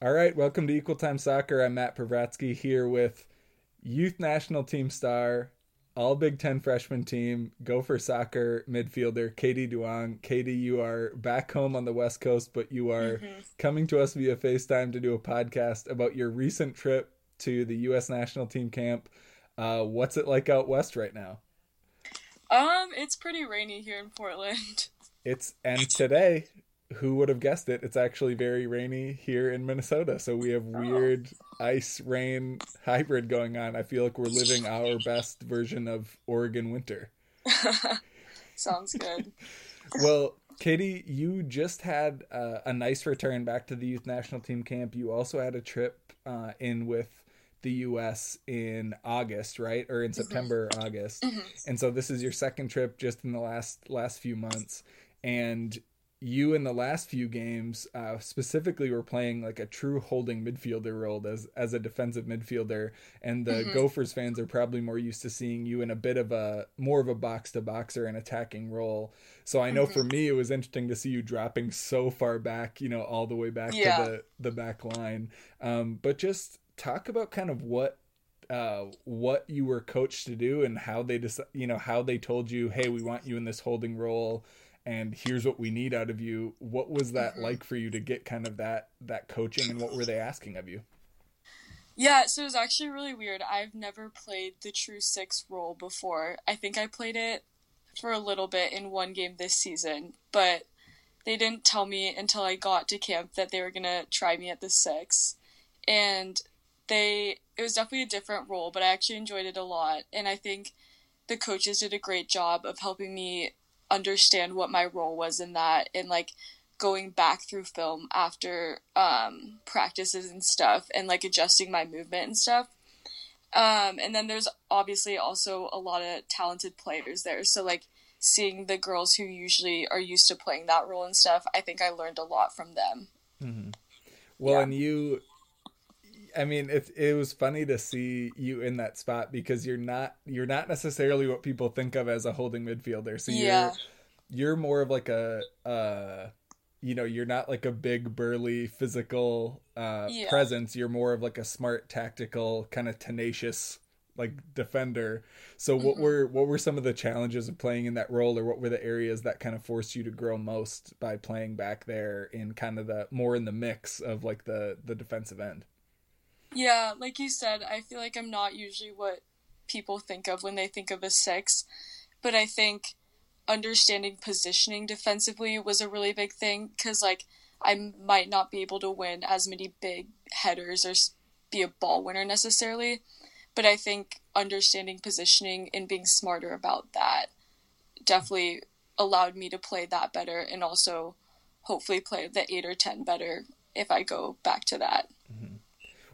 All right, welcome to Equal Time Soccer. I'm Matt Pravatsky here with youth national team star, all Big Ten freshman team, Gopher soccer midfielder Katie Duong. Katie, you are back home on the West Coast, but you are mm-hmm. coming to us via FaceTime to do a podcast about your recent trip to the U.S. national team camp. Uh, what's it like out west right now? Um, it's pretty rainy here in Portland. It's and today who would have guessed it? It's actually very rainy here in Minnesota. So we have oh. weird oh. ice rain hybrid going on. I feel like we're living our best version of Oregon winter. Sounds good. well, Katie, you just had uh, a nice return back to the youth national team camp. You also had a trip uh, in with the US in August, right? Or in mm-hmm. September. August. Mm-hmm. And so this is your second trip just in the last last few months. And you in the last few games uh, specifically were playing like a true holding midfielder role as as a defensive midfielder and the mm-hmm. gophers fans are probably more used to seeing you in a bit of a more of a box to boxer and attacking role so i know mm-hmm. for me it was interesting to see you dropping so far back you know all the way back yeah. to the the back line um, but just talk about kind of what uh, what you were coached to do and how they just you know how they told you hey we want you in this holding role and here's what we need out of you. What was that mm-hmm. like for you to get kind of that that coaching and what were they asking of you? Yeah so it was actually really weird. I've never played the true six role before. I think i played it for a little bit in one game this season but they didn't tell me until i got to camp that they were going to try me at the six. And they it was definitely a different role but i actually enjoyed it a lot. And i think the coaches did a great job of helping me understand what my role was in that and like going back through film after um, practices and stuff and like adjusting my movement and stuff. Um, and then there's obviously also a lot of talented players there. So like seeing the girls who usually are used to playing that role and stuff, I think I learned a lot from them. Mm-hmm. Well, yeah. and you I mean, it it was funny to see you in that spot because you're not you're not necessarily what people think of as a holding midfielder. So yeah. you're you're more of like a uh you know, you're not like a big burly physical uh yeah. presence. You're more of like a smart tactical kind of tenacious like defender. So what mm-hmm. were what were some of the challenges of playing in that role or what were the areas that kind of forced you to grow most by playing back there in kind of the more in the mix of like the the defensive end? Yeah, like you said, I feel like I'm not usually what people think of when they think of a six, but I think understanding positioning defensively was a really big thing because, like, I might not be able to win as many big headers or be a ball winner necessarily, but I think understanding positioning and being smarter about that definitely allowed me to play that better and also hopefully play the 8 or 10 better if I go back to that. Mm-hmm.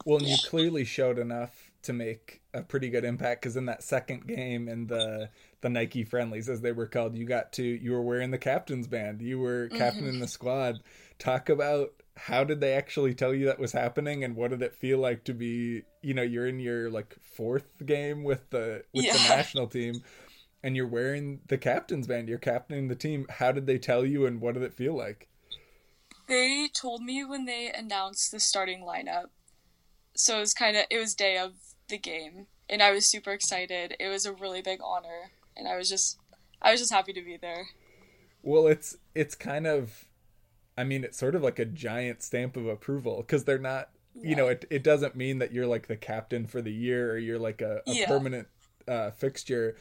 Well, and you clearly showed enough to make a pretty good impact because in that second game in the the Nike friendlies, as they were called, you got to you were wearing the captain's band. You were captain mm-hmm. in the squad. Talk about how did they actually tell you that was happening and what did it feel like to be you know you're in your like fourth game with the with yeah. the national team and you're wearing the captain's band you're captaining the team how did they tell you and what did it feel like they told me when they announced the starting lineup so it was kind of it was day of the game and i was super excited it was a really big honor and i was just i was just happy to be there well it's it's kind of i mean it's sort of like a giant stamp of approval because they're not yeah. you know it, it doesn't mean that you're like the captain for the year or you're like a, a yeah. permanent uh, fixture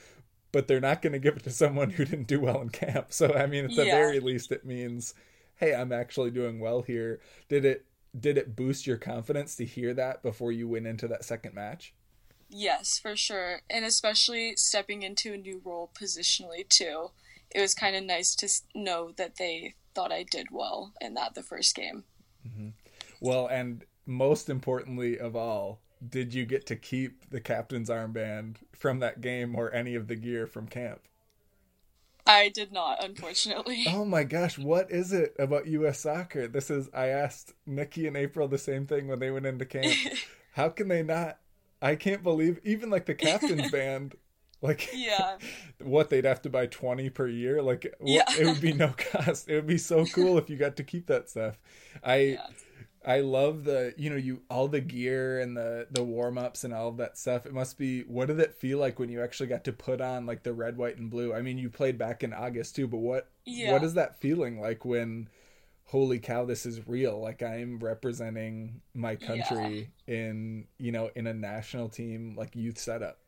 but they're not going to give it to someone who didn't do well in camp so i mean at the yeah. very least it means hey i'm actually doing well here did it did it boost your confidence to hear that before you went into that second match? Yes, for sure. And especially stepping into a new role positionally too. It was kind of nice to know that they thought I did well in that the first game. Mm-hmm. Well, and most importantly of all, did you get to keep the captain's armband from that game or any of the gear from camp? I did not, unfortunately. Oh my gosh, what is it about U.S. soccer? This is, I asked Nikki and April the same thing when they went into camp. How can they not? I can't believe, even like the captain's band, like, yeah, what they'd have to buy 20 per year. Like, yeah. it would be no cost. It would be so cool if you got to keep that stuff. I, yeah. I love the you know you all the gear and the the warm ups and all of that stuff. It must be what did it feel like when you actually got to put on like the red, white, and blue? I mean, you played back in August too, but what yeah. what is that feeling like when? Holy cow, this is real! Like I'm representing my country yeah. in you know in a national team like youth setup.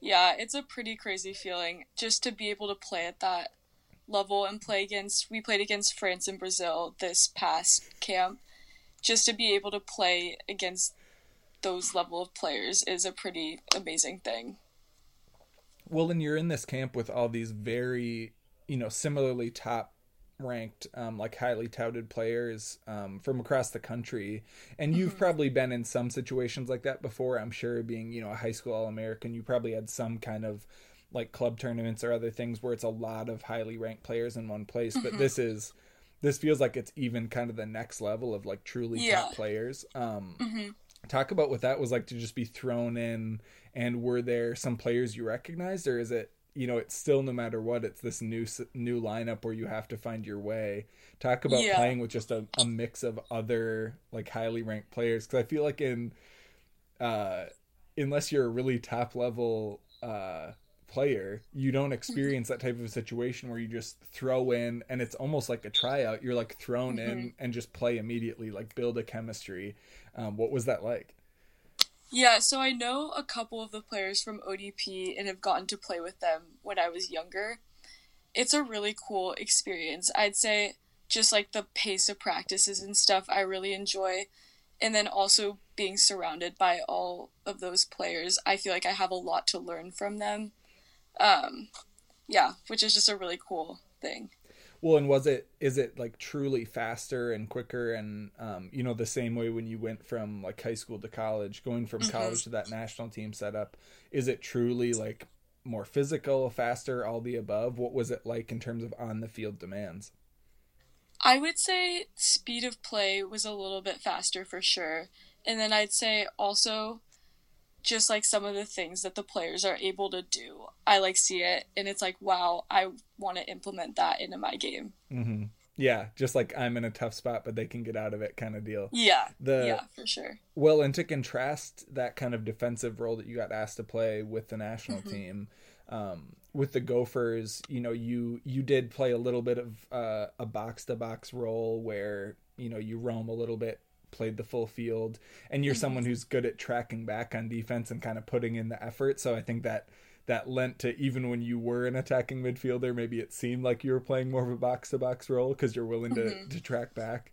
Yeah, it's a pretty crazy feeling just to be able to play at that level and play against. We played against France and Brazil this past camp just to be able to play against those level of players is a pretty amazing thing. Well, and you're in this camp with all these very, you know, similarly top ranked, um, like highly touted players um, from across the country. And you've mm-hmm. probably been in some situations like that before. I'm sure being, you know, a high school All American, you probably had some kind of like club tournaments or other things where it's a lot of highly ranked players in one place. Mm-hmm. But this is this feels like it's even kind of the next level of like truly yeah. top players. Um, mm-hmm. Talk about what that was like to just be thrown in, and were there some players you recognized, or is it you know it's still no matter what it's this new new lineup where you have to find your way. Talk about yeah. playing with just a, a mix of other like highly ranked players because I feel like in uh, unless you're a really top level uh, player, you don't experience that type of situation where you just throw in and it's almost like a tryout. You're like thrown mm-hmm. in and just play immediately, like build a chemistry. Um, what was that like? Yeah, so I know a couple of the players from ODP and have gotten to play with them when I was younger. It's a really cool experience. I'd say just like the pace of practices and stuff, I really enjoy. And then also being surrounded by all of those players, I feel like I have a lot to learn from them um, yeah, which is just a really cool thing. Well, and was it is it like truly faster and quicker and um, you know the same way when you went from like high school to college, going from mm-hmm. college to that national team setup, is it truly like more physical, faster, all the above? What was it like in terms of on the field demands? I would say speed of play was a little bit faster for sure. And then I'd say also just like some of the things that the players are able to do. I like see it and it's like, wow, I want to implement that into my game. Mm-hmm. Yeah, just like I'm in a tough spot, but they can get out of it, kind of deal. Yeah, the yeah, for sure. Well, and to contrast that kind of defensive role that you got asked to play with the national mm-hmm. team, um, with the Gophers, you know, you you did play a little bit of uh, a box to box role where you know you roam a little bit played the full field and you're someone who's good at tracking back on defense and kind of putting in the effort so i think that that lent to even when you were an attacking midfielder maybe it seemed like you were playing more of a box to box role because you're willing to, mm-hmm. to track back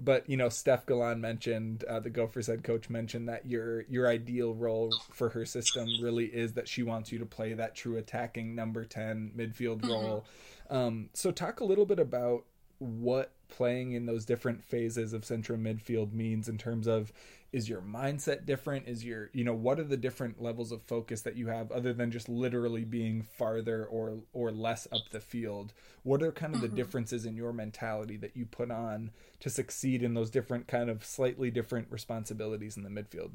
but you know steph Golan mentioned uh, the gophers head coach mentioned that your your ideal role for her system really is that she wants you to play that true attacking number 10 midfield mm-hmm. role um, so talk a little bit about what playing in those different phases of central midfield means in terms of is your mindset different? Is your you know what are the different levels of focus that you have other than just literally being farther or or less up the field? What are kind of mm-hmm. the differences in your mentality that you put on to succeed in those different kind of slightly different responsibilities in the midfield?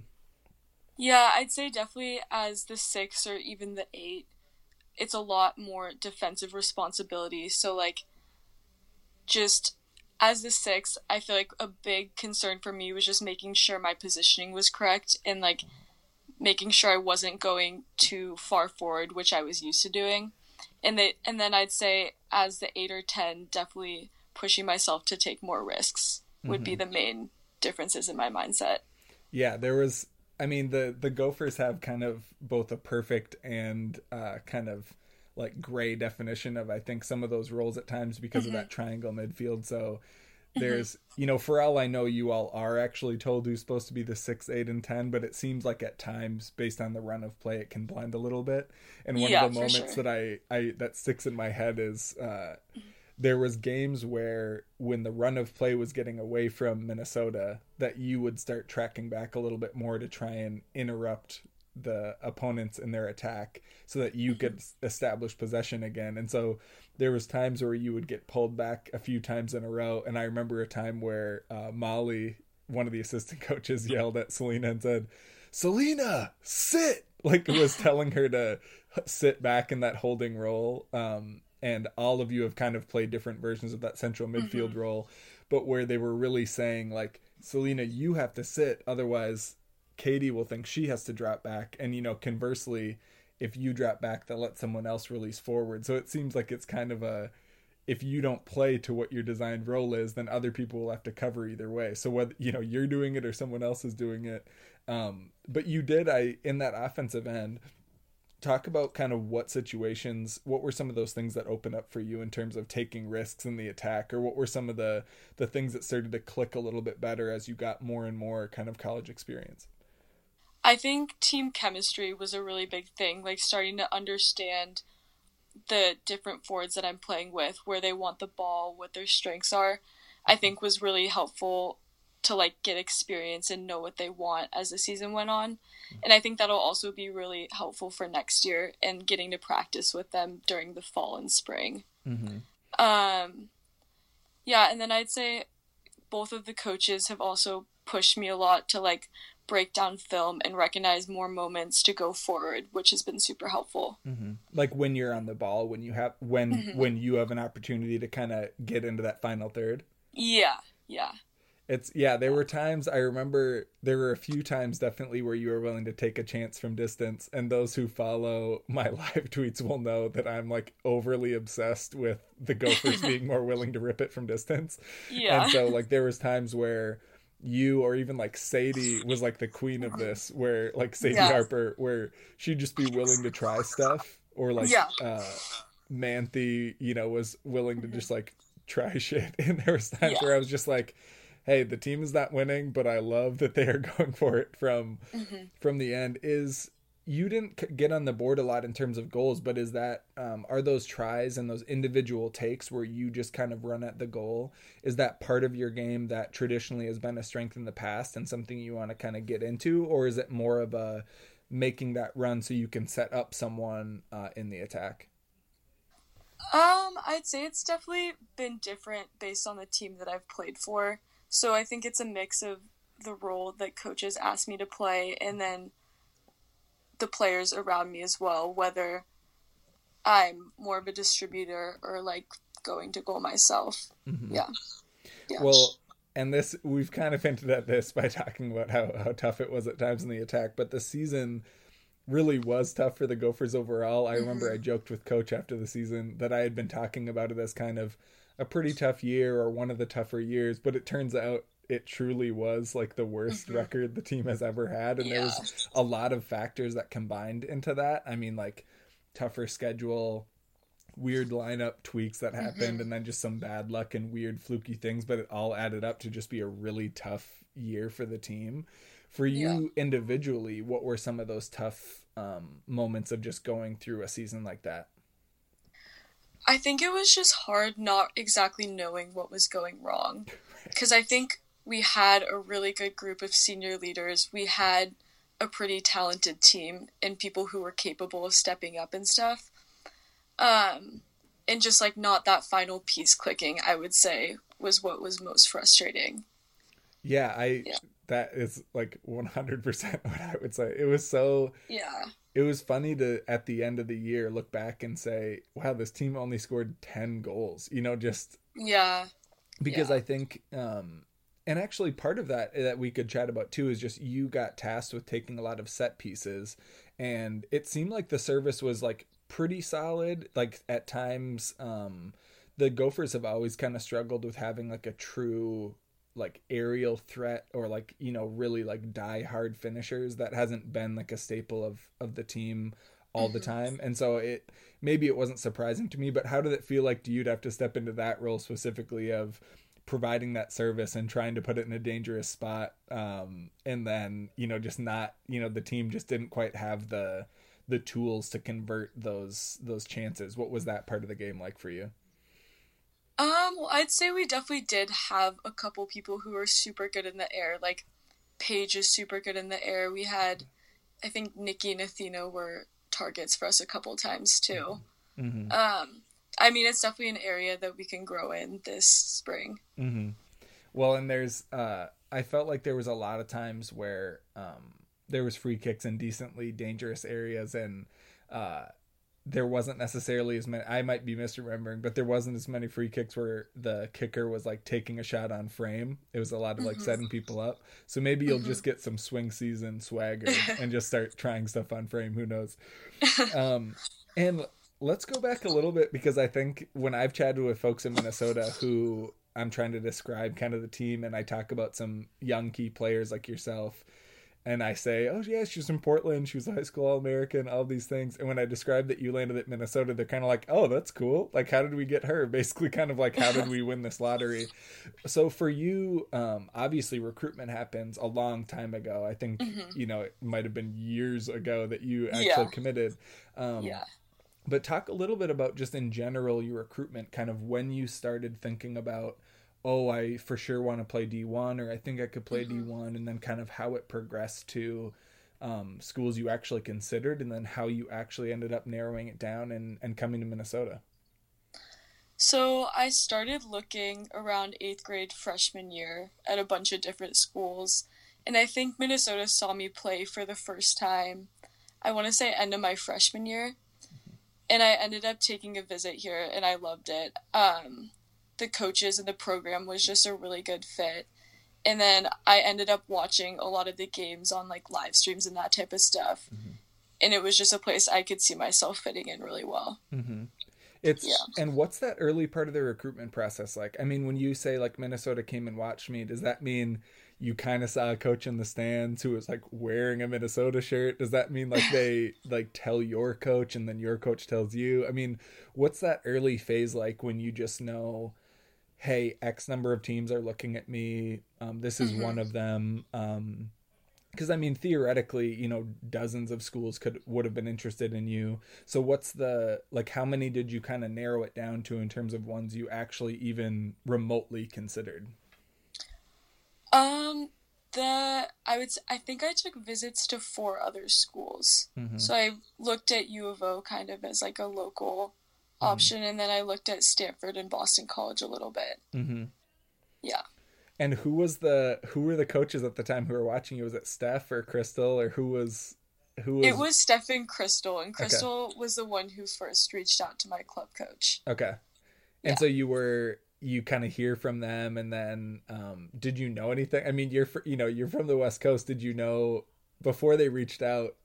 Yeah i'd say definitely as the six or even the eight it's a lot more defensive responsibility. So like just as the six, I feel like a big concern for me was just making sure my positioning was correct and like making sure I wasn't going too far forward, which I was used to doing. And that and then I'd say as the eight or ten, definitely pushing myself to take more risks would mm-hmm. be the main differences in my mindset. Yeah, there was I mean the the Gophers have kind of both a perfect and uh, kind of like gray definition of I think some of those roles at times because mm-hmm. of that triangle midfield. So mm-hmm. there's you know for all I know you all are actually told who's supposed to be the six, eight, and ten, but it seems like at times based on the run of play it can blend a little bit. And one yeah, of the moments sure. that I I that sticks in my head is. uh there was games where when the run of play was getting away from Minnesota that you would start tracking back a little bit more to try and interrupt the opponents in their attack so that you could establish possession again. And so there was times where you would get pulled back a few times in a row. And I remember a time where uh, Molly, one of the assistant coaches, yelled at Selena and said, "Selena, sit!" Like was telling her to sit back in that holding role. Um, and all of you have kind of played different versions of that central midfield mm-hmm. role, but where they were really saying like Selena, you have to sit, otherwise Katie will think she has to drop back. And you know, conversely, if you drop back, they'll let someone else release forward. So it seems like it's kind of a if you don't play to what your designed role is, then other people will have to cover either way. So whether you know you're doing it or someone else is doing it, um, but you did I in that offensive end talk about kind of what situations what were some of those things that opened up for you in terms of taking risks in the attack or what were some of the the things that started to click a little bit better as you got more and more kind of college experience i think team chemistry was a really big thing like starting to understand the different forwards that i'm playing with where they want the ball what their strengths are i think was really helpful to like get experience and know what they want as the season went on. And I think that'll also be really helpful for next year and getting to practice with them during the fall and spring. Mm-hmm. Um, yeah, and then I'd say both of the coaches have also pushed me a lot to like break down film and recognize more moments to go forward, which has been super helpful. Mm-hmm. Like when you're on the ball, when you have when mm-hmm. when you have an opportunity to kind of get into that final third. Yeah, yeah. It's yeah, there were times I remember there were a few times definitely where you were willing to take a chance from distance and those who follow my live tweets will know that I'm like overly obsessed with the Gophers being more willing to rip it from distance. Yeah. And so like there was times where you or even like Sadie was like the queen of this where like Sadie yeah. Harper where she'd just be willing to try stuff or like yeah. uh Manthe, you know, was willing to just like try shit and there was times yeah. where I was just like hey, the team is not winning, but I love that they are going for it from mm-hmm. from the end. Is you didn't get on the board a lot in terms of goals, but is that um, are those tries and those individual takes where you just kind of run at the goal? Is that part of your game that traditionally has been a strength in the past and something you want to kind of get into, or is it more of a making that run so you can set up someone uh, in the attack? Um, I'd say it's definitely been different based on the team that I've played for. So I think it's a mix of the role that coaches ask me to play and then the players around me as well, whether I'm more of a distributor or like going to goal myself. Mm-hmm. Yeah. yeah. Well, and this we've kind of hinted at this by talking about how, how tough it was at times in the attack, but the season really was tough for the Gophers overall. I remember mm-hmm. I joked with coach after the season that I had been talking about it as kind of a pretty tough year or one of the tougher years, but it turns out it truly was like the worst mm-hmm. record the team has ever had and yeah. there's a lot of factors that combined into that. I mean like tougher schedule, weird lineup tweaks that happened mm-hmm. and then just some bad luck and weird fluky things, but it all added up to just be a really tough year for the team. For you yeah. individually, what were some of those tough um, moments of just going through a season like that? I think it was just hard not exactly knowing what was going wrong. Because I think we had a really good group of senior leaders. We had a pretty talented team and people who were capable of stepping up and stuff. Um, and just like not that final piece clicking, I would say, was what was most frustrating. Yeah, I yeah. that is like 100% what I would say. It was so Yeah it was funny to at the end of the year look back and say, "Wow, this team only scored ten goals." You know, just yeah, because yeah. I think, um, and actually part of that that we could chat about too is just you got tasked with taking a lot of set pieces, and it seemed like the service was like pretty solid. Like at times, um, the Gophers have always kind of struggled with having like a true like aerial threat or like you know really like die hard finishers that hasn't been like a staple of of the team all mm-hmm. the time and so it maybe it wasn't surprising to me but how did it feel like to you to have to step into that role specifically of providing that service and trying to put it in a dangerous spot um, and then you know just not you know the team just didn't quite have the the tools to convert those those chances what was that part of the game like for you um, well, I'd say we definitely did have a couple people who were super good in the air. Like, Paige is super good in the air. We had, I think, Nikki and Athena were targets for us a couple times too. Mm-hmm. Um, I mean, it's definitely an area that we can grow in this spring. Mm-hmm. Well, and there's, uh, I felt like there was a lot of times where um, there was free kicks in decently dangerous areas, and uh, there wasn't necessarily as many I might be misremembering, but there wasn't as many free kicks where the kicker was like taking a shot on frame. It was a lot of like mm-hmm. setting people up. So maybe you'll mm-hmm. just get some swing season swagger and just start trying stuff on frame, who knows. Um and let's go back a little bit because I think when I've chatted with folks in Minnesota who I'm trying to describe kind of the team and I talk about some young key players like yourself and I say, "Oh yeah, she's from Portland. She was a high school All American. All these things." And when I describe that you landed at Minnesota, they're kind of like, "Oh, that's cool. Like, how did we get her?" Basically, kind of like, "How did we win this lottery?" so for you, um, obviously, recruitment happens a long time ago. I think mm-hmm. you know it might have been years ago that you actually yeah. committed. Um, yeah. But talk a little bit about just in general your recruitment, kind of when you started thinking about oh, I for sure want to play D1 or I think I could play mm-hmm. D1 and then kind of how it progressed to um, schools you actually considered and then how you actually ended up narrowing it down and, and coming to Minnesota. So I started looking around eighth grade freshman year at a bunch of different schools, and I think Minnesota saw me play for the first time. I want to say end of my freshman year, and I ended up taking a visit here, and I loved it. Um, the coaches and the program was just a really good fit. And then I ended up watching a lot of the games on like live streams and that type of stuff. Mm-hmm. And it was just a place I could see myself fitting in really well. Mm-hmm. It's yeah. and what's that early part of the recruitment process like? I mean, when you say like Minnesota came and watched me, does that mean you kind of saw a coach in the stands who was like wearing a Minnesota shirt? Does that mean like they like tell your coach and then your coach tells you? I mean, what's that early phase like when you just know hey, X number of teams are looking at me. Um, this is mm-hmm. one of them. Um, because I mean, theoretically, you know, dozens of schools could would have been interested in you. So, what's the like? How many did you kind of narrow it down to in terms of ones you actually even remotely considered? Um, the I would I think I took visits to four other schools. Mm-hmm. So I looked at U of O kind of as like a local Mm-hmm. option, and then I looked at Stanford and Boston College a little bit. Mm-hmm. Yeah. And who was the who were the coaches at the time who were watching you? Was it Steph or Crystal or who was who was? It was Steph and Crystal, and Crystal okay. was the one who first reached out to my club coach. Okay. And yeah. so you were you kind of hear from them, and then um, did you know anything? I mean, you're you know you're from the West Coast. Did you know before they reached out?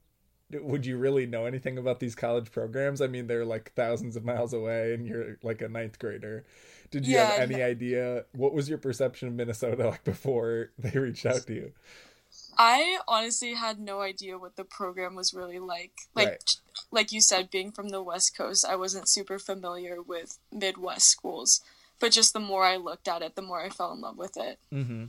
would you really know anything about these college programs? I mean, they're like thousands of miles away, and you're like a ninth grader. Did you yeah, have any idea? What was your perception of Minnesota like before they reached out to you? I honestly had no idea what the program was really like. Like, right. like you said, being from the West Coast, I wasn't super familiar with Midwest schools. But just the more I looked at it, the more I fell in love with it. Mm-hmm.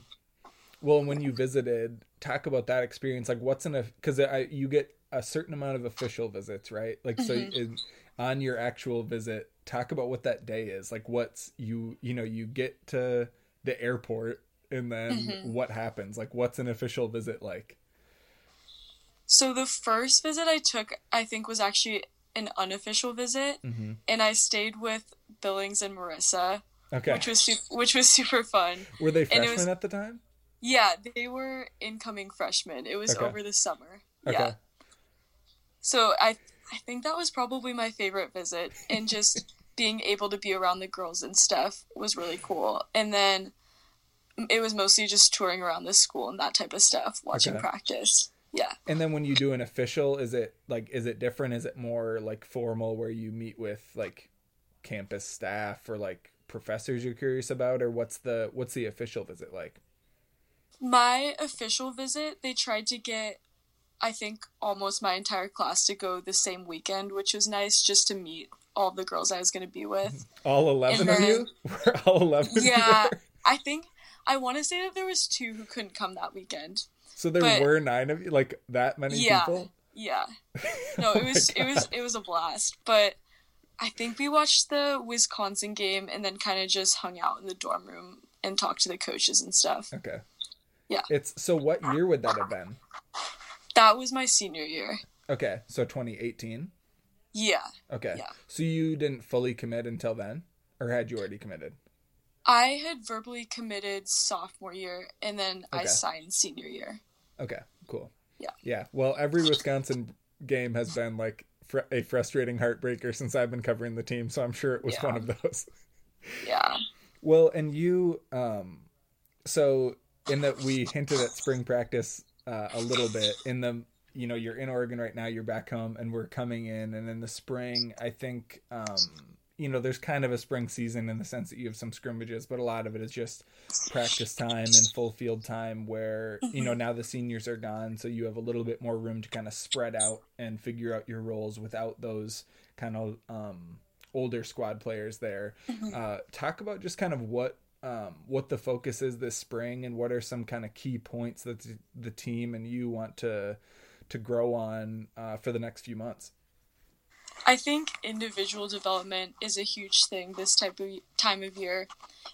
Well, when you visited, talk about that experience. Like, what's in a because you get a certain amount of official visits, right? Like so mm-hmm. in, on your actual visit, talk about what that day is. Like what's you you know, you get to the airport and then mm-hmm. what happens? Like what's an official visit like? So the first visit I took, I think was actually an unofficial visit mm-hmm. and I stayed with Billings and Marissa. Okay. Which was su- which was super fun. Were they freshmen was, at the time? Yeah, they were incoming freshmen. It was okay. over the summer. Okay. Yeah. So I I think that was probably my favorite visit and just being able to be around the girls and stuff was really cool. And then it was mostly just touring around the school and that type of stuff, watching okay. practice. Yeah. And then when you do an official, is it like is it different? Is it more like formal where you meet with like campus staff or like professors you're curious about or what's the what's the official visit like? My official visit, they tried to get I think almost my entire class to go the same weekend, which was nice just to meet all the girls I was going to be with. All 11 then, of you? all 11 Yeah. I think I want to say that there was two who couldn't come that weekend. So there but, were 9 of you like that many yeah, people? Yeah. No, it oh was it was it was a blast, but I think we watched the Wisconsin game and then kind of just hung out in the dorm room and talked to the coaches and stuff. Okay. Yeah. It's so what year would that have been? That was my senior year. Okay, so 2018. Yeah. Okay. Yeah. So you didn't fully commit until then, or had you already committed? I had verbally committed sophomore year, and then okay. I signed senior year. Okay. Cool. Yeah. Yeah. Well, every Wisconsin game has been like fr- a frustrating heartbreaker since I've been covering the team, so I'm sure it was Yeah. one of those. Yeah. Well, and you, um, so in that we hinted at spring practice uh, a little bit. In the, you know, you're in Oregon right now. You're back home, and we're coming in. And in the spring, I think, um, you know, there's kind of a spring season in the sense that you have some scrimmages, but a lot of it is just practice time and full field time. Where you know now the seniors are gone, so you have a little bit more room to kind of spread out and figure out your roles without those kind of um, older squad players there. Uh, talk about just kind of what um, what the focus is this spring and what are some kind of key points that the- the team and you want to to grow on uh, for the next few months. I think individual development is a huge thing this type of time of year.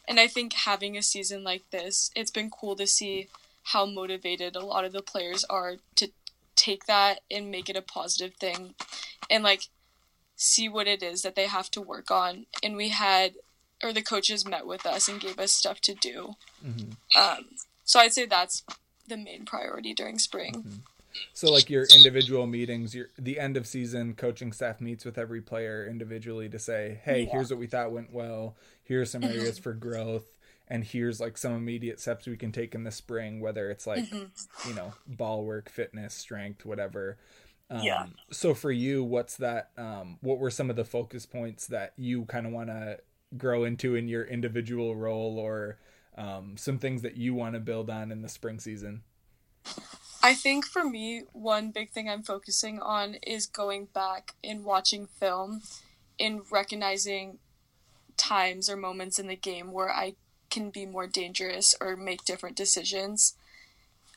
And I think having a season like this, it's been cool to see how motivated a lot of the players are to take that and make it a positive thing and like see what it is that they have to work on. And we had, or the coaches met with us and gave us stuff to do. Um, so I'd say that's the main priority during spring. So like your individual meetings, your the end of season coaching staff meets with every player individually to say, "Hey, Yeah. here's what we thought went well. Here's some areas for growth." And here's like some immediate steps we can take in the spring, whether it's like, you know, ball work, fitness, strength, whatever. Um, Yeah. So for you, what's that? Um, what were some of the focus points that you kind of want to grow into in your individual role, or um, some things that you want to build on in the spring season? I think for me, one big thing I'm focusing on is going back and watching film and recognizing times or moments in the game where I can be more dangerous or make different decisions.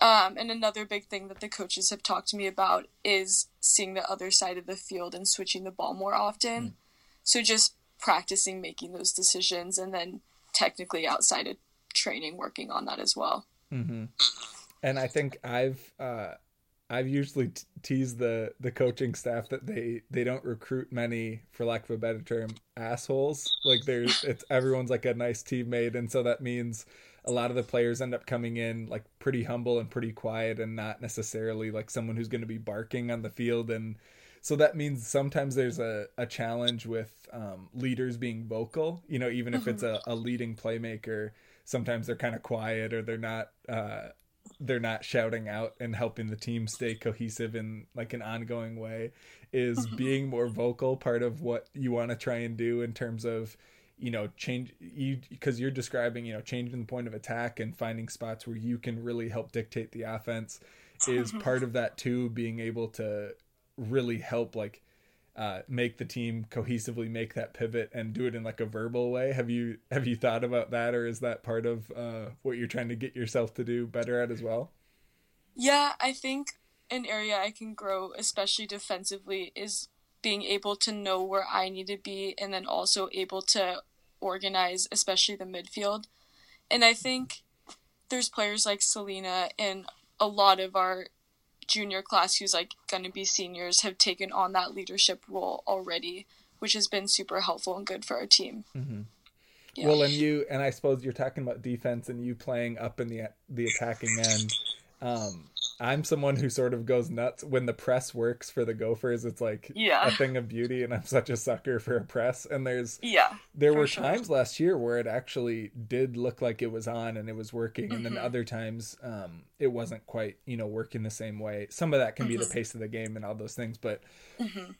Um, and another big thing that the coaches have talked to me about is seeing the other side of the field and switching the ball more often. So just practicing making those decisions and then technically outside of training working on that as well. hmm And I think I've uh, I've usually t- teased the the coaching staff that they they don't recruit many, for lack of a better term, assholes. Like there's it's everyone's like a nice teammate, and so that means a lot of the players end up coming in like pretty humble and pretty quiet, and not necessarily like someone who's going to be barking on the field and. So that means sometimes there's a, a challenge with um, leaders being vocal, you know, even if it's a, a leading playmaker, sometimes they're kind of quiet or they're not uh, they're not shouting out and helping the team stay cohesive in like an ongoing way is mm-hmm. being more vocal part of what you want to try and do in terms of you know change you because you're describing you know changing the point of attack and finding spots where you can really help dictate the offense is mm-hmm. part of that too being able to really help like uh, make the team cohesively make that pivot and do it in like a verbal way. Have you have you thought about that, or is that part of uh, what you're trying to get yourself to do better at as well? Yeah, I think an area I can grow, especially defensively, is being able to know where I need to be and then also able to organize, especially the midfield. And I think there's players like Selena and a lot of our junior class who's like going to be seniors have taken on that leadership role already, which has been super helpful and good for our team. Yeah. Well, and you and I suppose you're talking about defense and you playing up in the the attacking end. Um, I'm someone who sort of goes nuts when the press works for the Gophers. It's like Yeah. a thing of beauty, and I'm such a sucker for a press. And there's yeah. there were sure. times last year where it actually did look like it was on and it was working and Mm-hmm. then other times um, it wasn't quite you know working the same way some of that can be the Mm-hmm. pace of the game and all those things but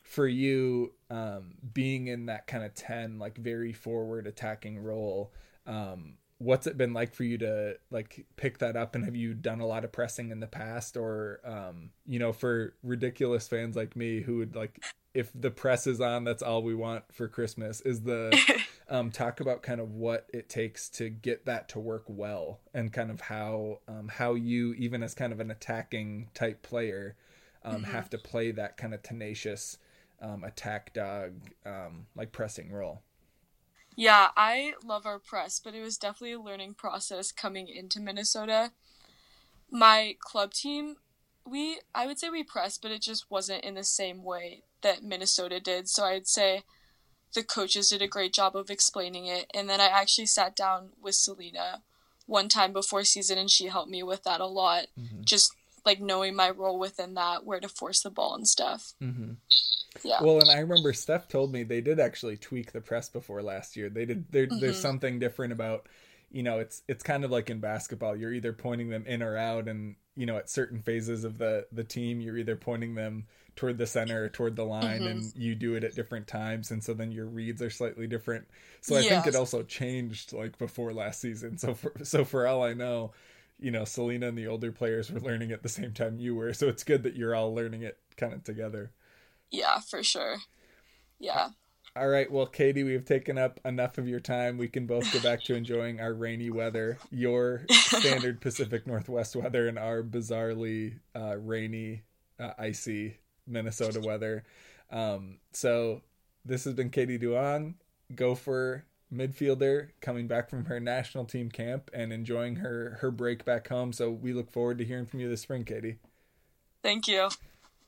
for you um, being in that kind of 10 like very forward attacking role um, what's it been like for you to like pick that up? And have you done a lot of pressing in the past? Or um, you know for ridiculous fans like me who would like if the press is on that's all we want for christmas is the um, talk about kind of what it takes to get that to work well and kind of how um, how you even as kind of an attacking type player um, have to play that kind of tenacious um, attack dog um, like pressing role Yeah, I love our press, but it was definitely a learning process coming into Minnesota. My club team, we I would say we pressed, but it just wasn't in the same way that Minnesota did. So I'd say the coaches did a great job of explaining it. And then I actually sat down with Selena one time before season and she helped me with that a lot. Mm-hmm. Just like knowing my role within that, where to force the ball and stuff. Mm-hmm. Yeah. Well, and I remember Steph told me they did actually tweak the press before last year. They did. Mm-hmm. There's something different about, you know, it's it's kind of like in basketball. You're either pointing them in or out, and you know, at certain phases of the the team, you're either pointing them toward the center or toward the line, Mm-hmm. and you do it at different times, and so then your reads are slightly different. So I think it also changed like before last season. So for so for all I know. You know, Selena and the older players were learning at the same time you were, so it's good that you're all learning it kind of together. yeah, for sure. Yeah. All right, well, Katie, we've taken up enough of your time. We can both go back to enjoying our rainy weather, your standard Pacific Northwest weather, and our bizarrely uh, rainy, uh, icy Minnesota weather. Um, so, this has been Katie Duong, Gopher midfielder, coming back from her national team camp and enjoying her her break back home. So, we look forward to hearing from you this spring, Katie. Thank you.